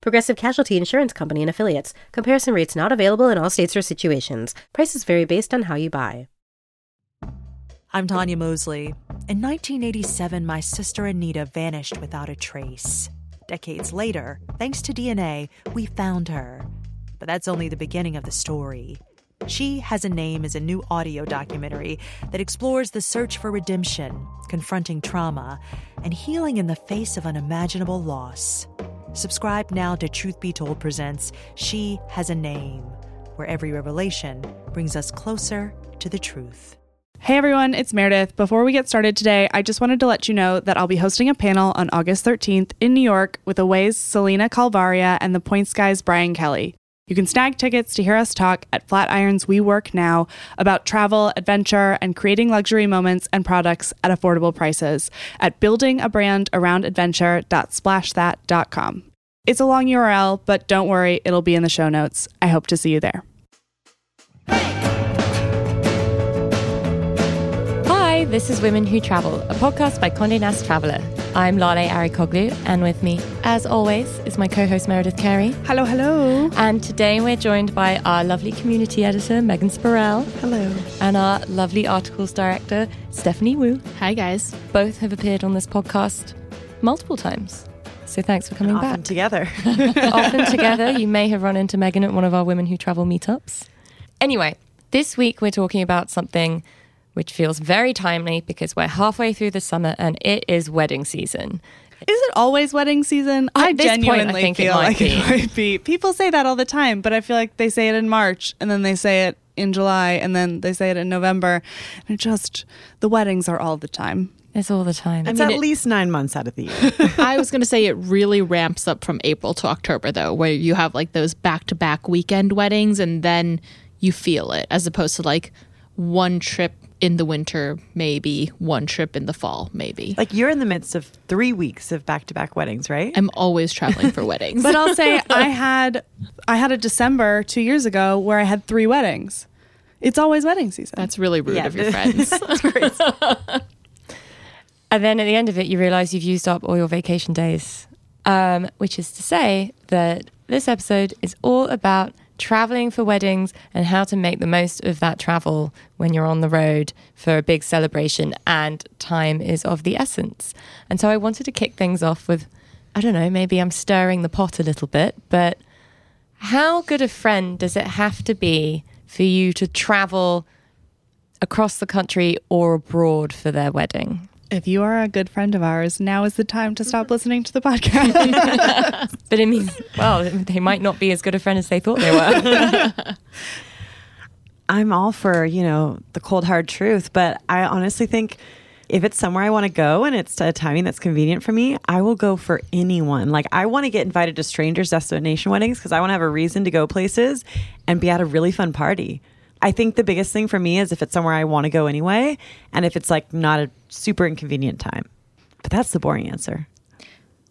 Progressive Casualty Insurance Company and Affiliates. Comparison rates not available in all states or situations. Prices vary based on how you buy. I'm Tanya Mosley. In 1987, my sister Anita vanished without a trace. Decades later, thanks to DNA, we found her. But that's only the beginning of the story. She Has a Name is a new audio documentary that explores the search for redemption, confronting trauma, and healing in the face of unimaginable loss. Subscribe now to Truth Be Told Presents She Has a Name, where every revelation brings us closer to the truth. Hey everyone, it's Meredith. Before we get started today, I just wanted to let you know that I'll be hosting a panel on August 13th in New York with Away's Selena Kalvaria and the Points Guy's Brian Kelly. You can snag tickets to hear us talk at Flatiron's We Work Now about travel, adventure, and creating luxury moments and products at affordable prices at buildingabrandAroundadventure.splashthat.com. It's a long URL, but don't worry, it'll be in the show notes. I hope to see you there. This is Women Who Travel, a podcast by Condé Nast Traveler. I'm Lale Arikoglu, and with me, as always, is my co-host Meredith Carey. Hello, hello. And today we're joined by our lovely community editor Megan Spurrell. Hello. And our lovely articles director Stephanie Wu. Hi, guys. Both have appeared on this podcast multiple times. So thanks for coming Often back. together. Often together. You may have run into Megan at one of our Women Who Travel meetups. Anyway, this week we're talking about something which feels very timely because we're halfway through the summer and it is wedding season. Is it always wedding season? At I this point, I genuinely think it feel might like be. it might be. People say that all the time, but I feel like they say it in March and then they say it in July and then they say it in November. And it just, the weddings are all the time. It's all the time. It's mean, at it- least nine months out of the year. I was going to say it really ramps up from April to October, though, where you have like those back to back weekend weddings and then you feel it, as opposed to like one trip in the winter, maybe one trip in the fall, maybe. like you're in the midst of three weeks of back to back weddings, right? I'm always traveling for weddings. But I'll say I had I had a December 2 years ago where I had 3 weddings. It's always wedding season. That's really rude Yeah. of your friends. And then at the end of it, you realize you've used up all your vacation days, um, which is to say that this episode is all about traveling for weddings and how to make the most of that travel when you're on the road for a big celebration and time is of the essence. And so I wanted to kick things off with I don't know, maybe I'm stirring the pot a little bit, but how good a friend does it have to be for you to travel across the country or abroad for their wedding? If you are a good friend of ours, now is the time to stop mm-hmm. listening to the podcast. But it means, well, they might not be as good a friend as they thought they were. I'm all for, you know, the cold hard truth, but I honestly think if it's somewhere I want to go and it's a timing that's convenient for me, I will go for anyone. Like I want to get invited to strangers destination weddings because I want to have a reason to go places and be at a really fun party. I think the biggest thing for me is if it's somewhere I want to go anyway and if it's like not a super inconvenient time. But that's the boring answer.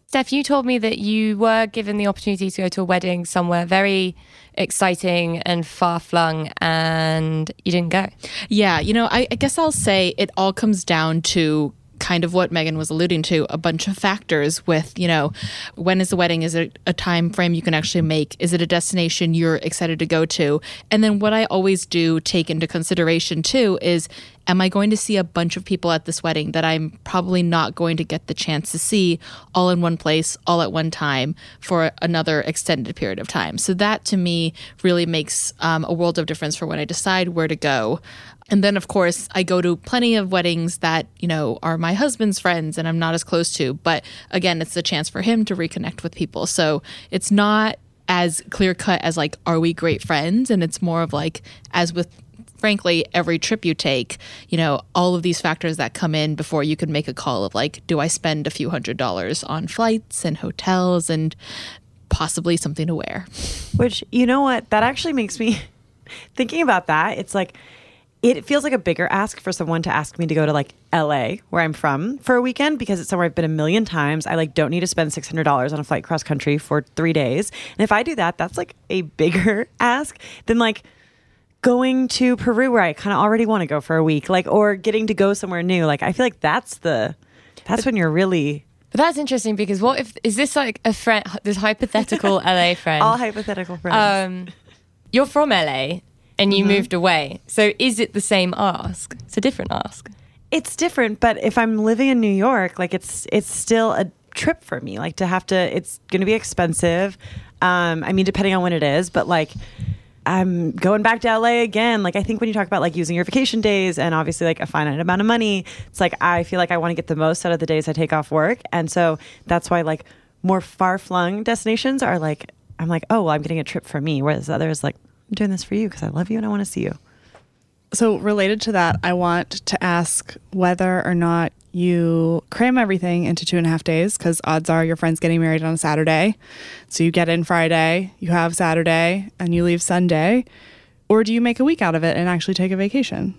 Steph, you told me that you were given the opportunity to go to a wedding somewhere very exciting and far flung, and you didn't go. Yeah, you know, I, I guess I'll say it all comes down to kind of what Megan was alluding to a bunch of factors with you know when is the wedding? Is it a time frame you can actually make? Is it a destination you're excited to go to? And then what I always do take into consideration too is am I going to see a bunch of people at this wedding that I'm probably not going to get the chance to see all in one place all at one time for another extended period of time? So that to me really makes um, a world of difference for when I decide where to go and then, of course, I go to plenty of weddings that, you know, are my husband's friends and I'm not as close to. But again, it's a chance for him to reconnect with people. So it's not as clear cut as like, are we great friends? And it's more of like, as with frankly every trip you take you know all of these factors that come in before you can make a call of like do i spend a few hundred dollars on flights and hotels and possibly something to wear Which, you know what? That actually makes me thinking about that, it's like it feels like a bigger ask for someone to ask me to go to like LA, where I'm from, for a weekend because it's somewhere I've been a million times. I like don't need to spend six hundred dollars on a flight cross country for three days. And if I do that, that's like a bigger ask than like going to Peru where I kind of already want to go for a week, like or getting to go somewhere new. Like I feel like that's the that's when you're really But that's interesting because what if is this like a friend, this hypothetical LA friend? all hypothetical friends. um, you're from LA and you moved away, so is it the same ask? It's a different ask. it's different but if i'm living in new york like it's it's still a trip for me like to have to it's going to be expensive. Um i mean depending on when it is but like i'm going back to la again. Like i think when you talk about like using your vacation days and obviously like a finite amount of money it's like i feel like i want to get the most out of the days i take off work. And so that's why like more far-flung destinations are like i'm like oh well i'm getting a trip for me whereas others like i'm doing this for you because i love you and i want to see you So, related to that, I want to ask whether or not you cram everything into two and a half days because odds are your friend's getting married on a Saturday. So, you get in Friday, you have Saturday, and you leave Sunday. Or do you make a week out of it and actually take a vacation?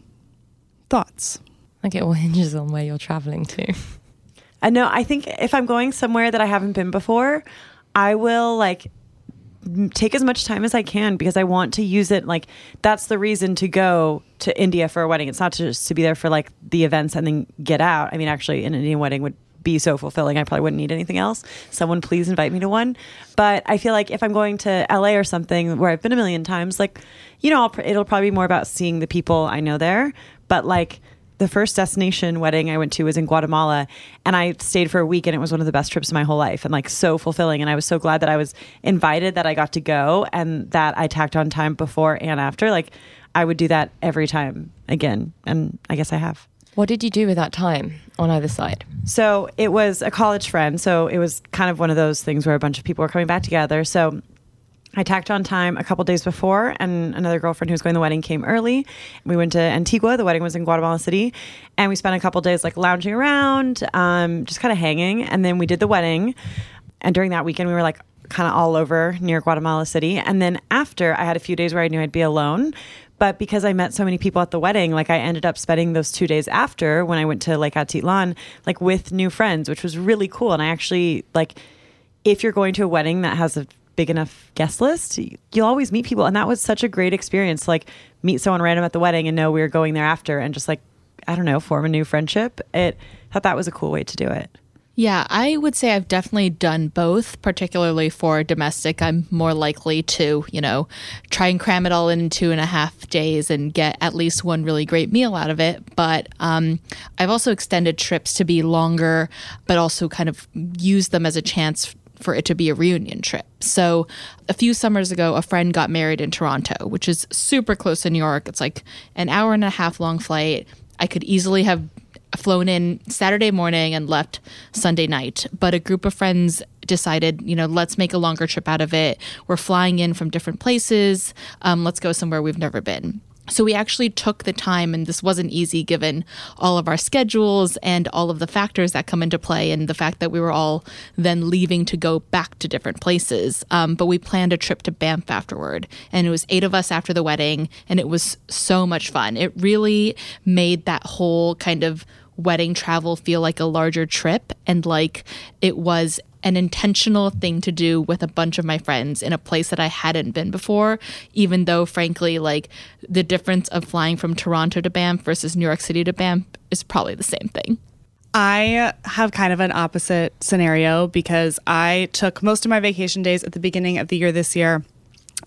Thoughts? Like it all hinges on where you're traveling to. I know. I think if I'm going somewhere that I haven't been before, I will like m- take as much time as I can because I want to use it. Like that's the reason to go to India for a wedding. It's not just to be there for like the events and then get out. I mean, actually, an Indian wedding would be so fulfilling. I probably wouldn't need anything else. Someone please invite me to one. But I feel like if I'm going to LA or something where I've been a million times, like you know, I'll, it'll probably be more about seeing the people I know there. But like the first destination wedding I went to was in Guatemala and I stayed for a week and it was one of the best trips of my whole life and like so fulfilling and I was so glad that I was invited that I got to go and that I tacked on time before and after like I would do that every time again and I guess I have. What did you do with that time on either side? So it was a college friend. So it was kind of one of those things where a bunch of people were coming back together. So I tacked on time a couple days before, and another girlfriend who was going to the wedding came early. We went to Antigua. The wedding was in Guatemala City, and we spent a couple days like lounging around, um, just kind of hanging. And then we did the wedding. And during that weekend, we were like kind of all over near Guatemala City. And then after, I had a few days where I knew I'd be alone. But because I met so many people at the wedding, like I ended up spending those two days after when I went to Lake Atitlan, like with new friends, which was really cool. And I actually like if you're going to a wedding that has a big enough guest list, you'll always meet people. And that was such a great experience. Like meet someone random at the wedding and know we were going there after and just like, I don't know, form a new friendship. It thought that was a cool way to do it. Yeah, I would say I've definitely done both, particularly for domestic. I'm more likely to, you know, try and cram it all in two and a half days and get at least one really great meal out of it. But um, I've also extended trips to be longer, but also kind of use them as a chance for it to be a reunion trip. So, a few summers ago, a friend got married in Toronto, which is super close to New York. It's like an hour and a half long flight. I could easily have flown in Saturday morning and left Sunday night. But a group of friends decided, you know, let's make a longer trip out of it. We're flying in from different places. Um, let's go somewhere we've never been. So we actually took the time, and this wasn't easy given all of our schedules and all of the factors that come into play, and the fact that we were all then leaving to go back to different places. Um, but we planned a trip to Banff afterward, and it was eight of us after the wedding, and it was so much fun. It really made that whole kind of wedding travel feel like a larger trip and like it was an intentional thing to do with a bunch of my friends in a place that I hadn't been before, even though, frankly, like the difference of flying from Toronto to Banff versus New York City to Banff is probably the same thing. I have kind of an opposite scenario because I took most of my vacation days at the beginning of the year this year.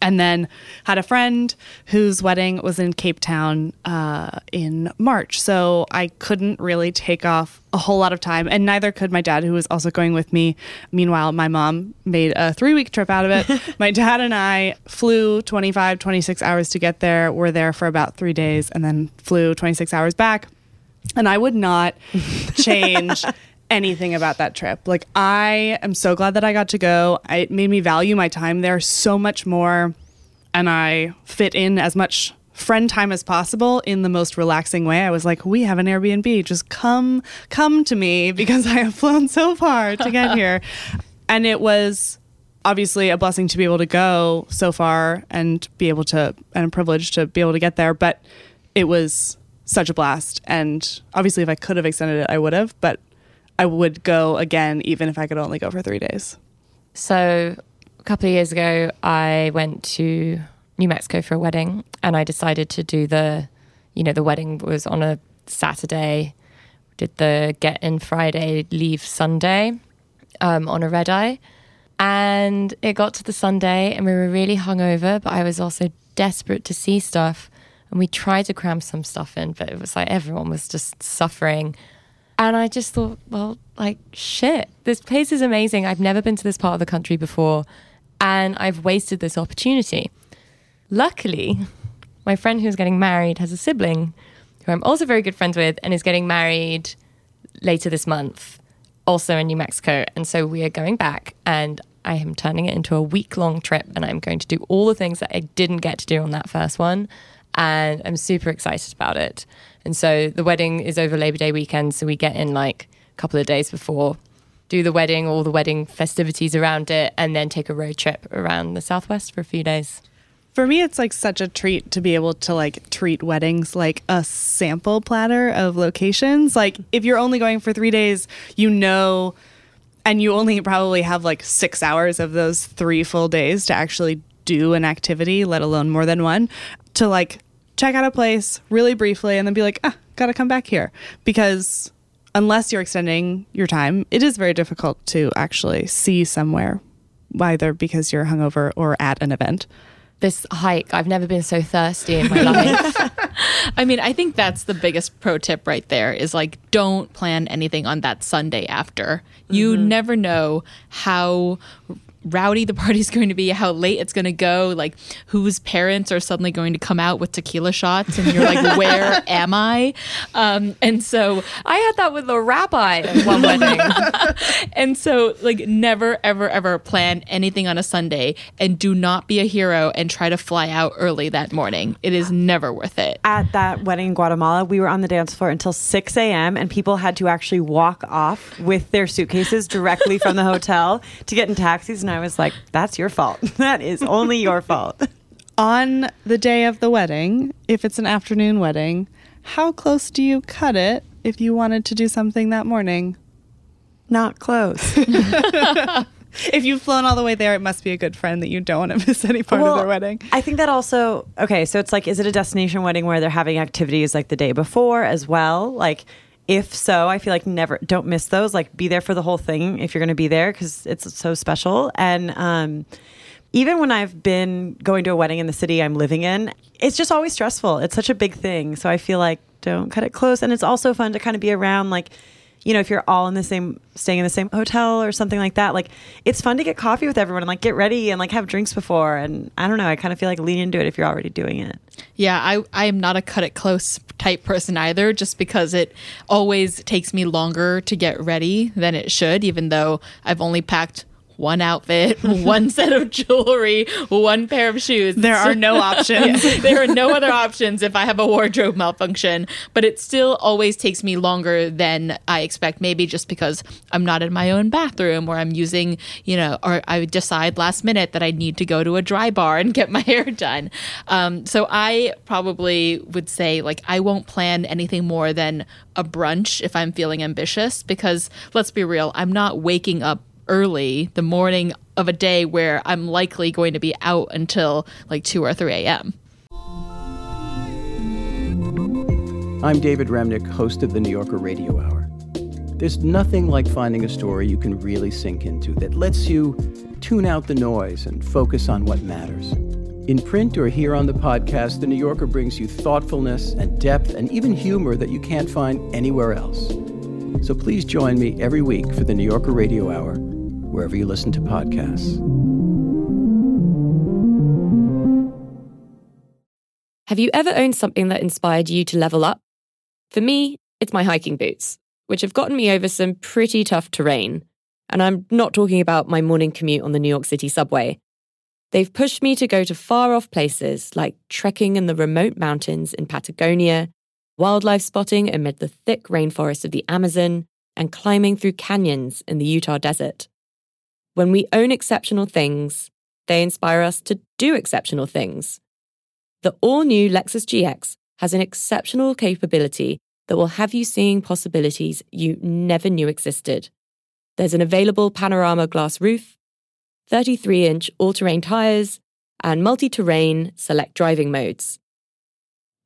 And then had a friend whose wedding was in Cape Town uh, in March. So I couldn't really take off a whole lot of time. And neither could my dad, who was also going with me. Meanwhile, my mom made a three week trip out of it. my dad and I flew 25, 26 hours to get there. We're there for about three days and then flew 26 hours back. And I would not change anything about that trip. Like, I am so glad that I got to go. It made me value my time there so much more. And I fit in as much friend time as possible in the most relaxing way. I was like, we have an Airbnb. Just come, come to me because I have flown so far to get here. and it was obviously a blessing to be able to go so far and be able to and a privilege to be able to get there but it was such a blast and obviously if i could have extended it i would have but i would go again even if i could only go for three days So, a couple of years ago, I went to New Mexico for a wedding, and I decided to do the, you know, the wedding was on a Saturday. Did the get in Friday, leave Sunday, um, on a red eye, and it got to the Sunday, and we were really hungover, but I was also desperate to see stuff, and we tried to cram some stuff in, but it was like everyone was just suffering. And I just thought, well, like, shit, this place is amazing. I've never been to this part of the country before, and I've wasted this opportunity. Luckily, my friend who's getting married has a sibling who I'm also very good friends with and is getting married later this month, also in New Mexico. And so we are going back, and I am turning it into a week long trip, and I'm going to do all the things that I didn't get to do on that first one. And I'm super excited about it. And so the wedding is over Labor Day weekend. So we get in like a couple of days before, do the wedding, all the wedding festivities around it, and then take a road trip around the Southwest for a few days. for me it's like such a treat to be able to like treat weddings like a sample platter of locations like if you're only going for three days you know and you only probably have like six hours of those three full days to actually do an activity let alone more than one to like check out a place really briefly and then be like ah gotta come back here because unless you're extending your time it is very difficult to actually see somewhere either because you're hungover or at an event This hike, I've never been so thirsty in my life. I mean, I think that's the biggest pro tip right there is like don't plan anything on that Sunday after. You never know how rowdy the party's going to be, how late it's going to go, like whose parents are suddenly going to come out with tequila shots and you're like, "Where am I?" Um, and so I had that with a rabbi at one wedding. and so like never ever ever plan anything on a Sunday and do not be a hero and try to fly out early that morning. It is never worth it. At that wedding in Guatemala, we were on the dance floor until 6 a.m. and people had to actually walk off with their suitcases directly from the hotel to get in taxis. And I was like, that's your fault. That is only your fault. on the day of the wedding, if it's an afternoon wedding, how close do you cut it if you wanted to do something that morning? Not close. If you've flown all the way there, it must be a good friend that you don't want to miss any part of their wedding. I think that also okay. So it's like, is it a destination wedding where they're having activities like the day before as well? Like, if so, I feel like never don't miss those. Like, be there for the whole thing if you're going to be there because it's so special. And um, even when I've been going to a wedding in the city I'm living in, it's just always stressful. It's such a big thing. So I feel like don't cut it close. And it's also fun to kind of be around like. You know, if you're all in the same, staying in the same hotel or something like that, like it's fun to get coffee with everyone and like get ready and like have drinks before. And I don't know, I kind of feel like lean into it if you're already doing it. Yeah, I I am not a cut it close type person either, just because it always takes me longer to get ready than it should, even though I've only packed one outfit, one set of jewelry, one pair of shoes. There are no options. there are no other options if I have a wardrobe malfunction, but it still always takes me longer than I expect. Maybe just because I'm not in my own bathroom or I'm using, you know, or I decide last minute that I need to go to a dry bar and get my hair done. Um, so I probably would say, like, I won't plan anything more than a brunch if I'm feeling ambitious because let's be real, I'm not waking up early the morning of a day where I'm likely going to be out until like 2 or 3 a.m. I'm David Remnick, host of the New Yorker Radio Hour. There's nothing like finding a story you can really sink into that lets you tune out the noise and focus on what matters. In print or here on the podcast, The New Yorker brings you thoughtfulness and depth and even humor that you can't find anywhere else. So please join me every week for the New Yorker Radio Hour, wherever you listen to podcasts. Have you ever owned something that inspired you to level up? For me, it's my hiking boots, which have gotten me over some pretty tough terrain. And I'm not talking about my morning commute on the New York City subway. They've pushed me to go to far off places like trekking in the remote mountains in Patagonia, wildlife spotting amid the thick rainforests of the Amazon, and climbing through canyons in the Utah desert. When we own exceptional things, they inspire us to do exceptional things. The all new Lexus GX has an exceptional capability that will have you seeing possibilities you never knew existed. There's an available panorama glass roof, 33 inch all terrain tyres, and multi terrain select driving modes.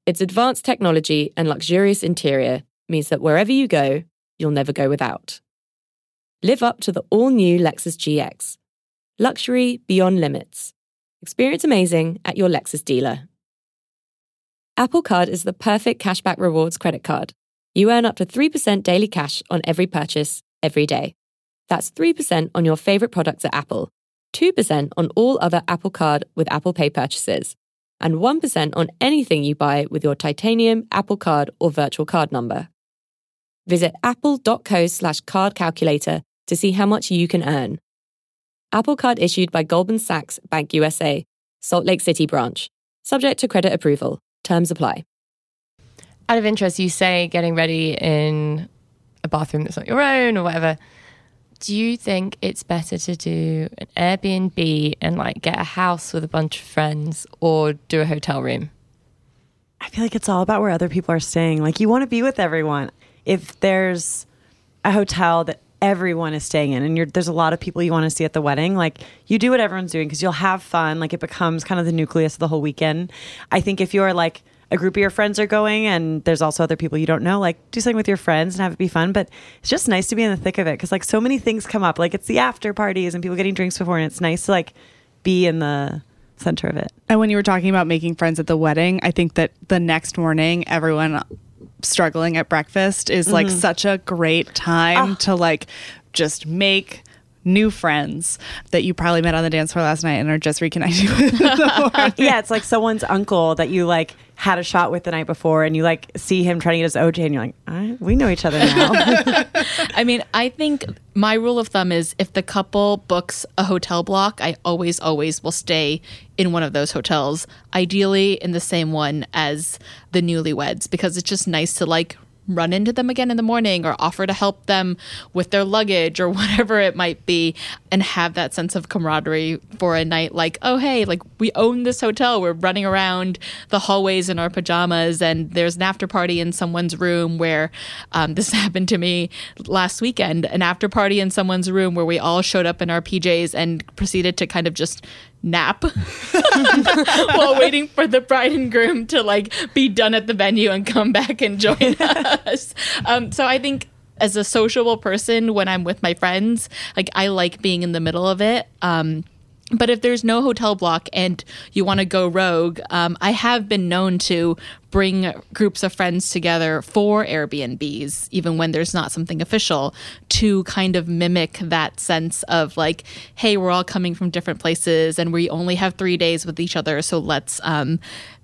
Its advanced technology and luxurious interior means that wherever you go, you'll never go without. Live up to the all new Lexus GX. Luxury beyond limits. Experience amazing at your Lexus dealer. Apple Card is the perfect cashback rewards credit card. You earn up to 3% daily cash on every purchase, every day. That's 3% on your favorite products at Apple, 2% on all other Apple Card with Apple Pay purchases, and 1% on anything you buy with your titanium Apple Card or virtual card number. Visit apple.co slash card calculator to see how much you can earn. Apple Card issued by Goldman Sachs Bank USA, Salt Lake City branch, subject to credit approval. Terms apply. Out of interest, you say getting ready in a bathroom that's not your own or whatever. Do you think it's better to do an Airbnb and like get a house with a bunch of friends or do a hotel room? I feel like it's all about where other people are staying. Like you want to be with everyone. If there's a hotel that everyone is staying in and there's a lot of people you want to see at the wedding, like you do what everyone's doing because you'll have fun. Like it becomes kind of the nucleus of the whole weekend. I think if you're like a group of your friends are going and there's also other people you don't know, like do something with your friends and have it be fun. But it's just nice to be in the thick of it because like so many things come up. Like it's the after parties and people getting drinks before and it's nice to like be in the center of it. And when you were talking about making friends at the wedding, I think that the next morning, everyone struggling at breakfast is like Mm-hmm. such a great time Ah. to like just make new friends that you probably met on the dance floor last night and are just reconnecting with. in the morning. yeah, it's like someone's uncle that you like had a shot with the night before and you like see him trying to get his OJ and you're like, I, we know each other now. I mean, I think my rule of thumb is if the couple books a hotel block, I always, always will stay in one of those hotels, ideally in the same one as the newlyweds, because it's just nice to like run into them again in the morning or offer to help them with their luggage or whatever it might be and have that sense of camaraderie for a night like oh hey like we own this hotel. We're running around the hallways in our pajamas and there's an after party in someone's room where um, this happened to me last weekend an after party in someone's room where we all showed up in our pjs and proceeded to kind of just nap while waiting for the bride and groom to like be done at the venue and come back and join us. Um, so I think as a sociable person, when I'm with my friends, like I like being in the middle of it. Um, but if there's no hotel block and you want to go rogue, um, I have been known to bring groups of friends together for Airbnbs, even when there's not something official, to kind of mimic that sense of like, hey, we're all coming from different places and we only have three days with each other, so let's um,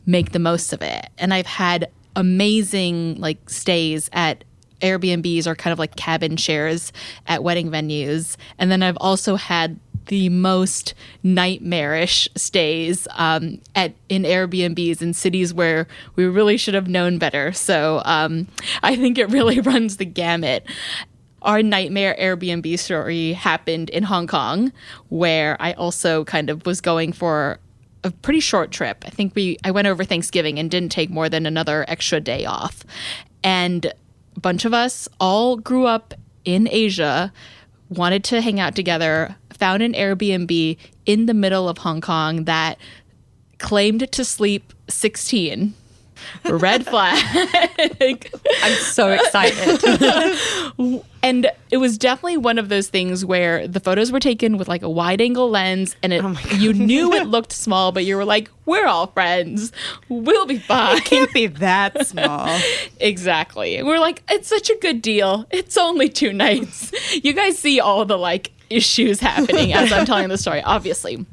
make the most of it. And I've had amazing like stays at Airbnbs or kind of like cabin shares at wedding venues. And then I've also had the most nightmarish stays um, at in Airbnbs in cities where we really should have known better. So um, I think it really runs the gamut. Our nightmare Airbnb story happened in Hong Kong, where I also kind of was going for a pretty short trip. I think we I went over Thanksgiving and didn't take more than another extra day off. And a bunch of us all grew up in Asia, wanted to hang out together, found an Airbnb in the middle of Hong Kong that claimed to sleep 16. Red flag. I'm so excited. and it was definitely one of those things where the photos were taken with like a wide angle lens and it, oh you knew it looked small, but you were like, we're all friends. We'll be fine. Can't be that small. Exactly. And we're like, it's such a good deal. It's only two nights. You guys see all the like issues happening as I'm telling the story, obviously.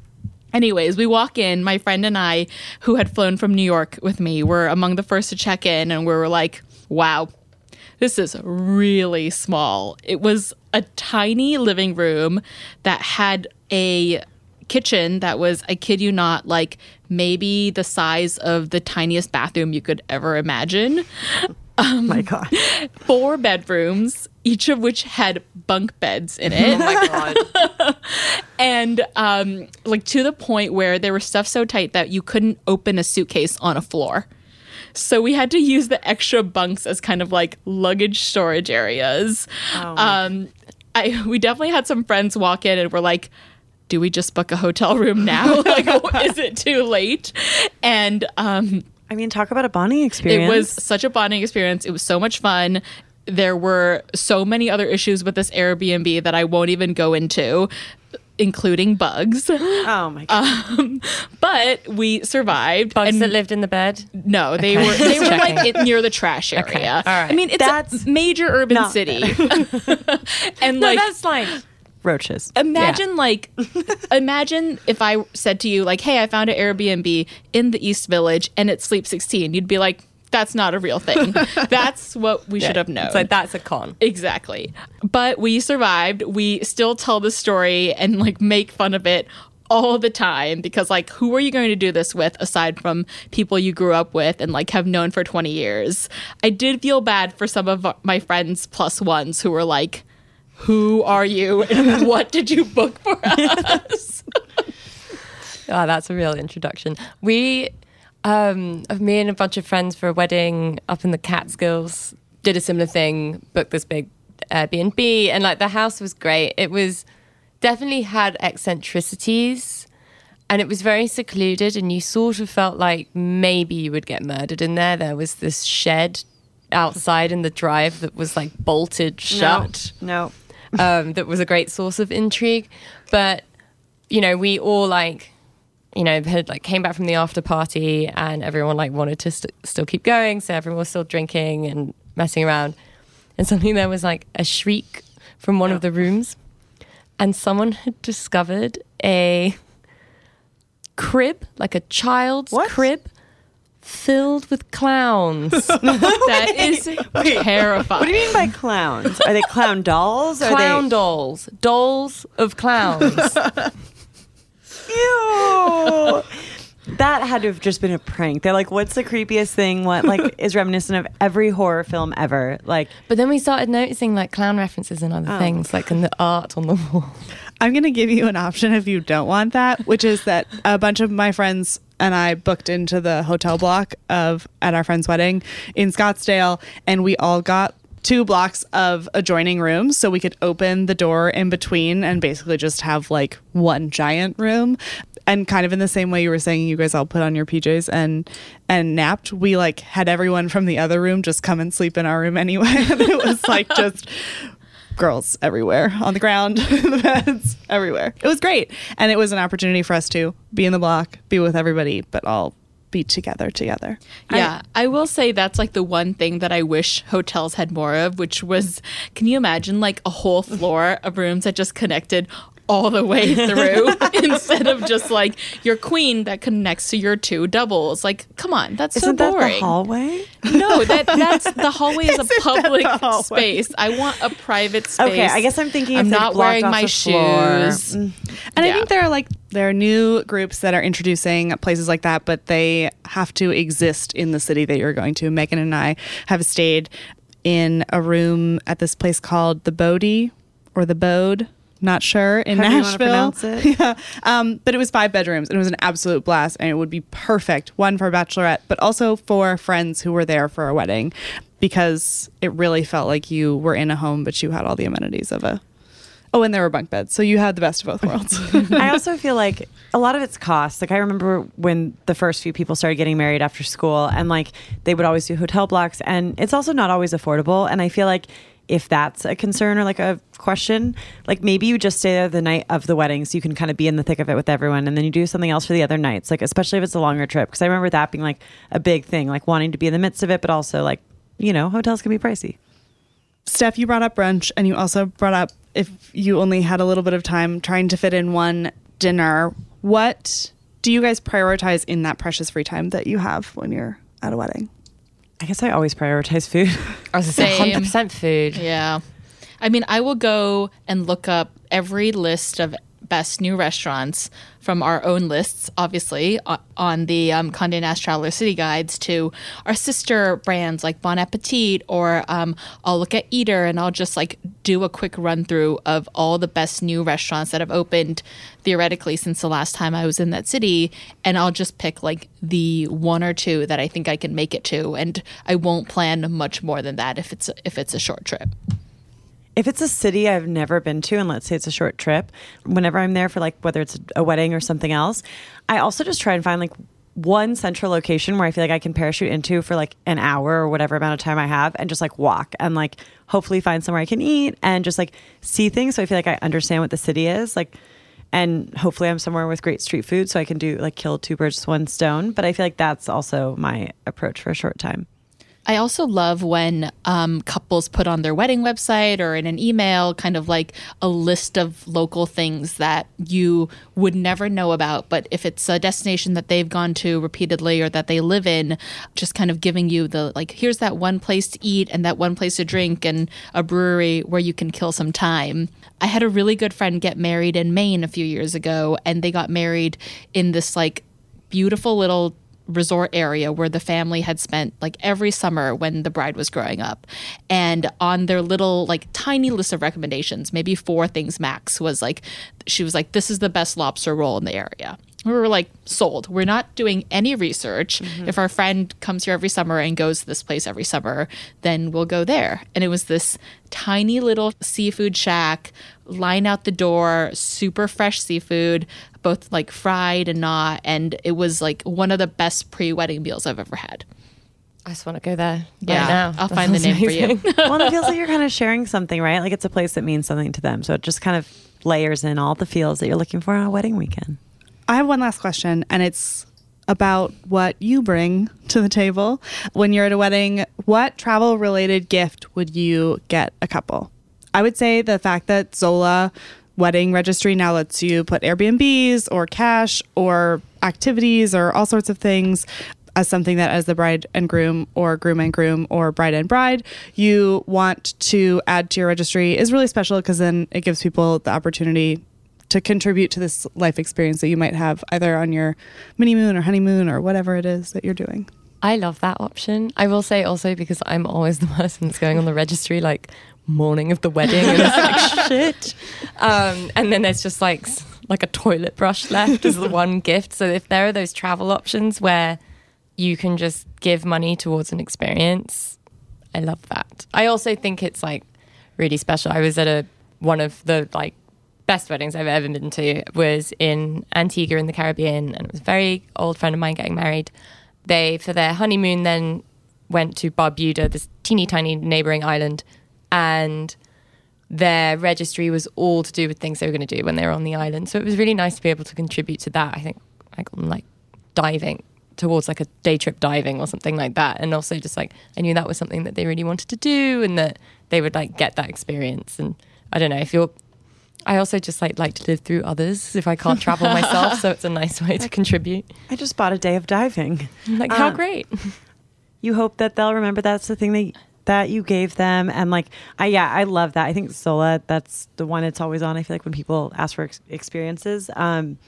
Anyways, we walk in. My friend and I, who had flown from New York with me, were among the first to check in, and we were like, wow, this is really small. It was a tiny living room that had a kitchen that was, I kid you not, like maybe the size of the tiniest bathroom you could ever imagine. Oh my god. four bedrooms, each of which had bunk beds in it. Oh my god. and um, like to the point where they were stuffed so tight that you couldn't open a suitcase on a floor. So we had to use the extra bunks as kind of like luggage storage areas. um, I we definitely had some friends walk in and were like, "Do we just book a hotel room now? like, is it too late?" And um, I mean, talk about a bonding experience. it was such a bonding experience. It was so much fun. There were so many other issues with this Airbnb that I won't even go into, including bugs. Oh my god. Um, but we survived. Bugs and that lived in the bed. no, they were they were like in, near the trash area. Okay, all right. I mean, it's That's a major urban city, and No, like that's like Roaches. imagine like imagine if I said to you like, "Hey, I found an Airbnb in the East Village and it's Sleep 16." You'd be like, "That's not a real thing. That's what we should have known." it's like that's a con. Exactly. But we survived. We still tell the story and like make fun of it all the time because like who are you going to do this with aside from people you grew up with and like have known for 20 years. I did feel bad for some of my friends plus ones who were like who are you and what did you book for us? Oh, that's a real introduction. We, um, me and a bunch of friends for a wedding up in the Catskills, did a similar thing, booked this big Airbnb, and like the house was great. It was definitely had eccentricities, and it was very secluded, and you sort of felt like maybe you would get murdered in there. There was this shed outside in the drive that was like bolted shut No. Um, that was a great source of intrigue. But you know, we all like, you know, had like came back from the after party, and everyone like wanted to st- still keep going, so everyone was still drinking and messing around. And suddenly there was like a shriek from one of the rooms, and someone had discovered a crib, like a child's What? crib. Filled with clowns. That is terrifying. What do you mean by clowns? Are they clown dolls? Are clown they dolls. Dolls of clowns. Ew. that had to have just been a prank. They're like, what's the creepiest thing? What like is reminiscent of every horror film ever? Like But then we started noticing like clown references and other Oh. things, like in the art on the wall. I'm going to give you an option if you don't want that, which is that a bunch of my friends and I booked into the hotel block of at our friend's wedding in Scottsdale, and we all got two blocks of adjoining rooms so we could open the door in between and basically just have like one giant room. And kind of in the same way you were saying you guys all put on your PJs and and napped we like had everyone from the other room just come and sleep in our room anyway. And it was like just girls everywhere on the ground, in the beds, everywhere. It was great. And it was an opportunity for us to be in the block, be with everybody, but all be together together. Yeah, I will say that's like the one thing that I wish hotels had more of, which was can you imagine like a whole floor of rooms that just connected all the way through instead of just like your queen that connects to your two doubles? Like, come on, that's isn't so that boring. the hallway? No, that that's the hallway is a public the hallway? space. I want a private space. Okay, I guess I'm thinking I'm not wearing my shoes. Mm. And I think there are like there are new groups that are introducing places like that, but they have to exist in the city that you're going to. Megan and I have stayed in a room at this place called the Bodie or the Bode. Not sure in wanna Nashville. yeah, um, but it was five bedrooms and it was an absolute blast, and it would be perfect one for a bachelorette, but also for friends who were there for a wedding, because it really felt like you were in a home, but you had all the amenities of a. Oh, and there were bunk beds, so you had the best of both worlds. I also feel like a lot of it's cost. Like I remember when the first few people started getting married after school, and like they would always do hotel blocks, and it's also not always affordable. And I feel like if that's a concern or like a question, like maybe you just stay there the night of the wedding, so you can kind of be in the thick of it with everyone, and then you do something else for the other nights. Like especially if it's a longer trip, because I remember that being like a big thing, like wanting to be in the midst of it, but also like you know hotels can be pricey. Steph, you brought up brunch, and you also brought up if you only had a little bit of time trying to fit in one dinner. What do you guys prioritize in that precious free time that you have when you're at a wedding? I guess I always prioritize food. I was say 100% food. Yeah. I mean, I will go and look up every list of best new restaurants from our own lists, obviously, on the um, Condé Nast Traveler City Guides to our sister brands like Bon Appetit, or um, I'll look at Eater and I'll just like do a quick run through of all the best new restaurants that have opened theoretically since the last time I was in that city. And I'll just pick like the one or two that I think I can make it to. And I won't plan much more than that if it's, if it's a short trip. If it's a city I've never been to, and let's say it's a short trip, whenever I'm there for like whether it's a wedding or something else, I also just try and find like one central location where I feel like I can parachute into for like an hour or whatever amount of time I have and just like walk and like hopefully find somewhere I can eat and just like see things. So I feel like I understand what the city is. Like, and hopefully I'm somewhere with great street food so I can do like kill two birds with one stone. But I feel like that's also my approach for a short time. I also love when um, couples put on their wedding website or in an email kind of like a list of local things that you would never know about. But if it's a destination that they've gone to repeatedly or that they live in, just kind of giving you the like, here's that one place to eat and that one place to drink and a brewery where you can kill some time. I had a really good friend get married in Maine a few years ago, and they got married in this like beautiful little resort area where the family had spent like every summer when the bride was growing up. And on their little like tiny list of recommendations, maybe four things max was like she was like this is the best lobster roll in the area. We were like sold. We're not doing any research. Mm-hmm. If our friend comes here every summer and goes to this place every summer, then we'll go there. And it was this tiny little seafood shack, line out the door, super fresh seafood, both like fried and not. And it was like one of the best pre wedding meals I've ever had. I just want to go there Yeah, right now. I'll That find the sounds name for you. well, it feels like you're kind of sharing something, right? Like it's a place that means something to them. So it just kind of layers in all the feels that you're looking for on a wedding weekend. I have one last question, and it's about what you bring to the table when you're at a wedding. What travel related gift would you get a couple? I would say the fact that Zola wedding registry now lets you put Airbnbs or cash or activities or all sorts of things as something that as the bride and groom or groom and groom or bride and bride you want to add to your registry is really special because then it gives people the opportunity to contribute to this life experience that you might have either on your mini moon or honeymoon or whatever it is that you're doing. I love that option. I will say also because I'm always the person that's going on the registry like morning of the wedding and it's like shit. Um, and then there's just like like a toilet brush left as the one gift. So if there are those travel options where you can just give money towards an experience, I love that. I also think it's like really special. I was at a one of the like best weddings I've ever been to was in Antigua in the Caribbean, and it was a very old friend of mine getting married. They for their honeymoon then went to Barbuda, this teeny tiny neighboring island, and their registry was all to do with things they were going to do when they were on the island. So it was really nice to be able to contribute to that. I think like on like diving towards like a day trip diving or something like that, and also just like I knew that was something that they really wanted to do, and that they would like get that experience. And I don't know if you're. I also just like like to live through others if I can't travel myself, so it's a nice way to contribute. I just bought a day of diving. Like how Uh, great! You hope that they'll remember that's the thing that that you gave them, and like, I yeah, I love that. I think Zola that's the one it's always on. I feel like when people ask for ex- experiences, um,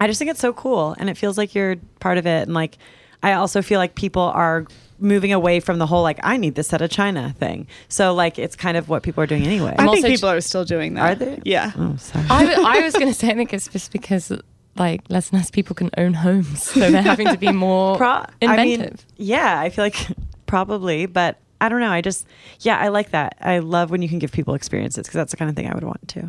I just think it's so cool, and it feels like you're part of it, and like, I also feel like people are moving away from the whole like I need this set of China thing. So like, it's kind of what people are doing anyway. i think also people are still doing that. Are they? Yeah. Oh, sorry. I, w- I was going to say, I think it's just because like less and less people can own homes, so they're having to be more Pro- I inventive. mean, yeah, I feel like probably, but I don't know. I just, yeah, I like that. I love when you can give people experiences because that's the kind of thing I would want to.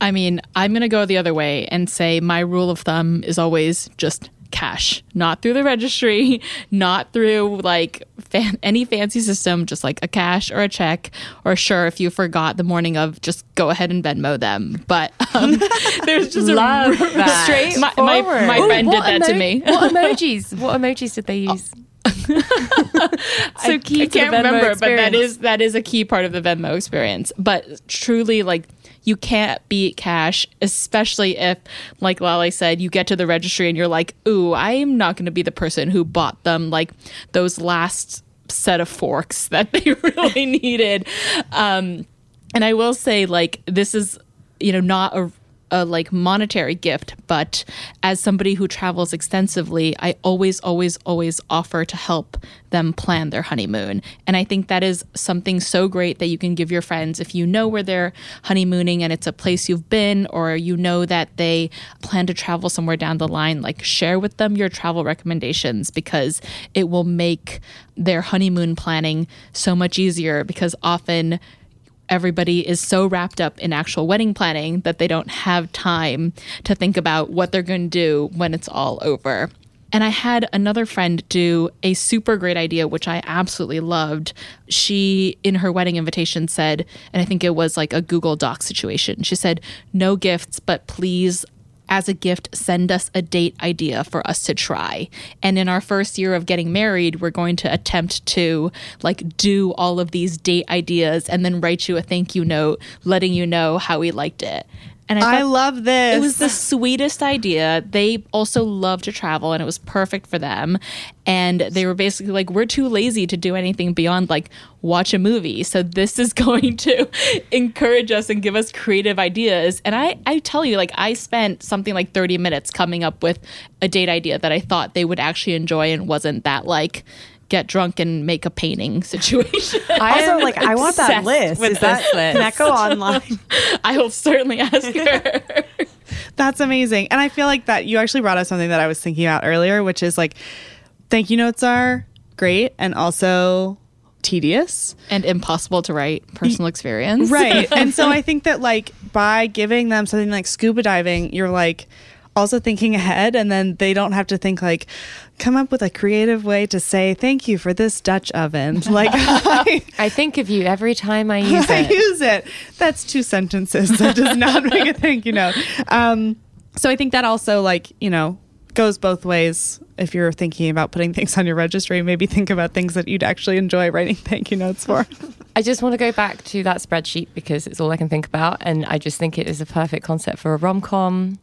I mean, I'm going to go the other way and say my rule of thumb is always just cash, not through the registry, not through like fan- any fancy system, just like a cash or a check. Or sure, if you forgot the morning of, just go ahead and Venmo them. But um, there's just Love a that. straight. My, my, my Ooh, friend did what that to me. What emojis? What emojis did they use? so key I to the can't Venmo remember, but that experience. is that is a key part of the Venmo experience. But truly, like you can't beat cash, especially if, like Lale said, you get to the registry and you're like, "Ooh, I am not going to be the person who bought them like those last set of forks that they really needed." Um, and I will say, like, this is you know not a a like monetary gift, but as somebody who travels extensively, I always, always, always offer to help them plan their honeymoon. And I think that is something so great that you can give your friends if you know where they're honeymooning and it's a place you've been, or you know that they plan to travel somewhere down the line, like share with them your travel recommendations because it will make their honeymoon planning so much easier because often everybody is so wrapped up in actual wedding planning that they don't have time to think about what they're going to do when it's all over. And I had another friend do a super great idea, which I absolutely loved. She, in her wedding invitation, said, and I think it was like a Google Doc situation, she said, No gifts, but please as a gift, send us a date idea for us to try. And in our first year of getting married, we're going to attempt to like do all of these date ideas and then write you a thank you note letting you know how we liked it. And I, I love this. It was the sweetest idea. They also love to travel and it was perfect for them. And they were basically like, we're too lazy to do anything beyond like watch a movie. So this is going to encourage us and give us creative ideas. And I, I tell you, like, I spent something like 30 minutes coming up with a date idea that I thought they would actually enjoy and wasn't that like, get drunk and make a painting situation. I also, like, I want that list. Is that list. can that go online? I will certainly ask her. That's amazing, and I feel like that you actually brought up something that I was thinking about earlier, which is like, thank you notes are great and also tedious and impossible to write personal experience. Right. and so I think that like by giving them something like scuba diving, you're like also thinking ahead and then they don't have to think like come up with a creative way to say thank you for this dutch oven. Like I, I, think of you every time i use I it. i use it. That's two sentences that does not make a thank you note. Um, so i think that also like you know goes both ways. If you're thinking about putting things on your registry maybe think about things that you'd actually enjoy writing thank you notes for. I just want to go back to that spreadsheet because it's all i can think about and i just think it is a perfect concept for a rom-com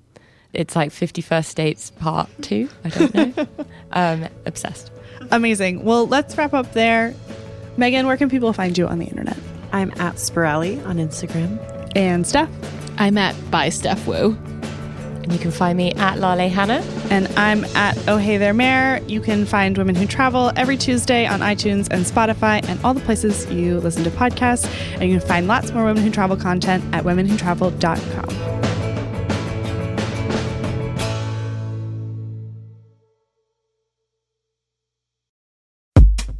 it's like 50 First Dates Part 2. I don't know. um, obsessed. Amazing. Well, let's wrap up there. Megan, where can people find you on the internet? I'm at Spirelli on Instagram. And Steph? I'm at by Steph Wu. And you can find me at Lale Hannah. And I'm at Oh Hey There Mare. You can find Women Who Travel every Tuesday on iTunes and Spotify and all the places you listen to podcasts. And you can find lots more Women Who Travel content at womenwhotravel.com.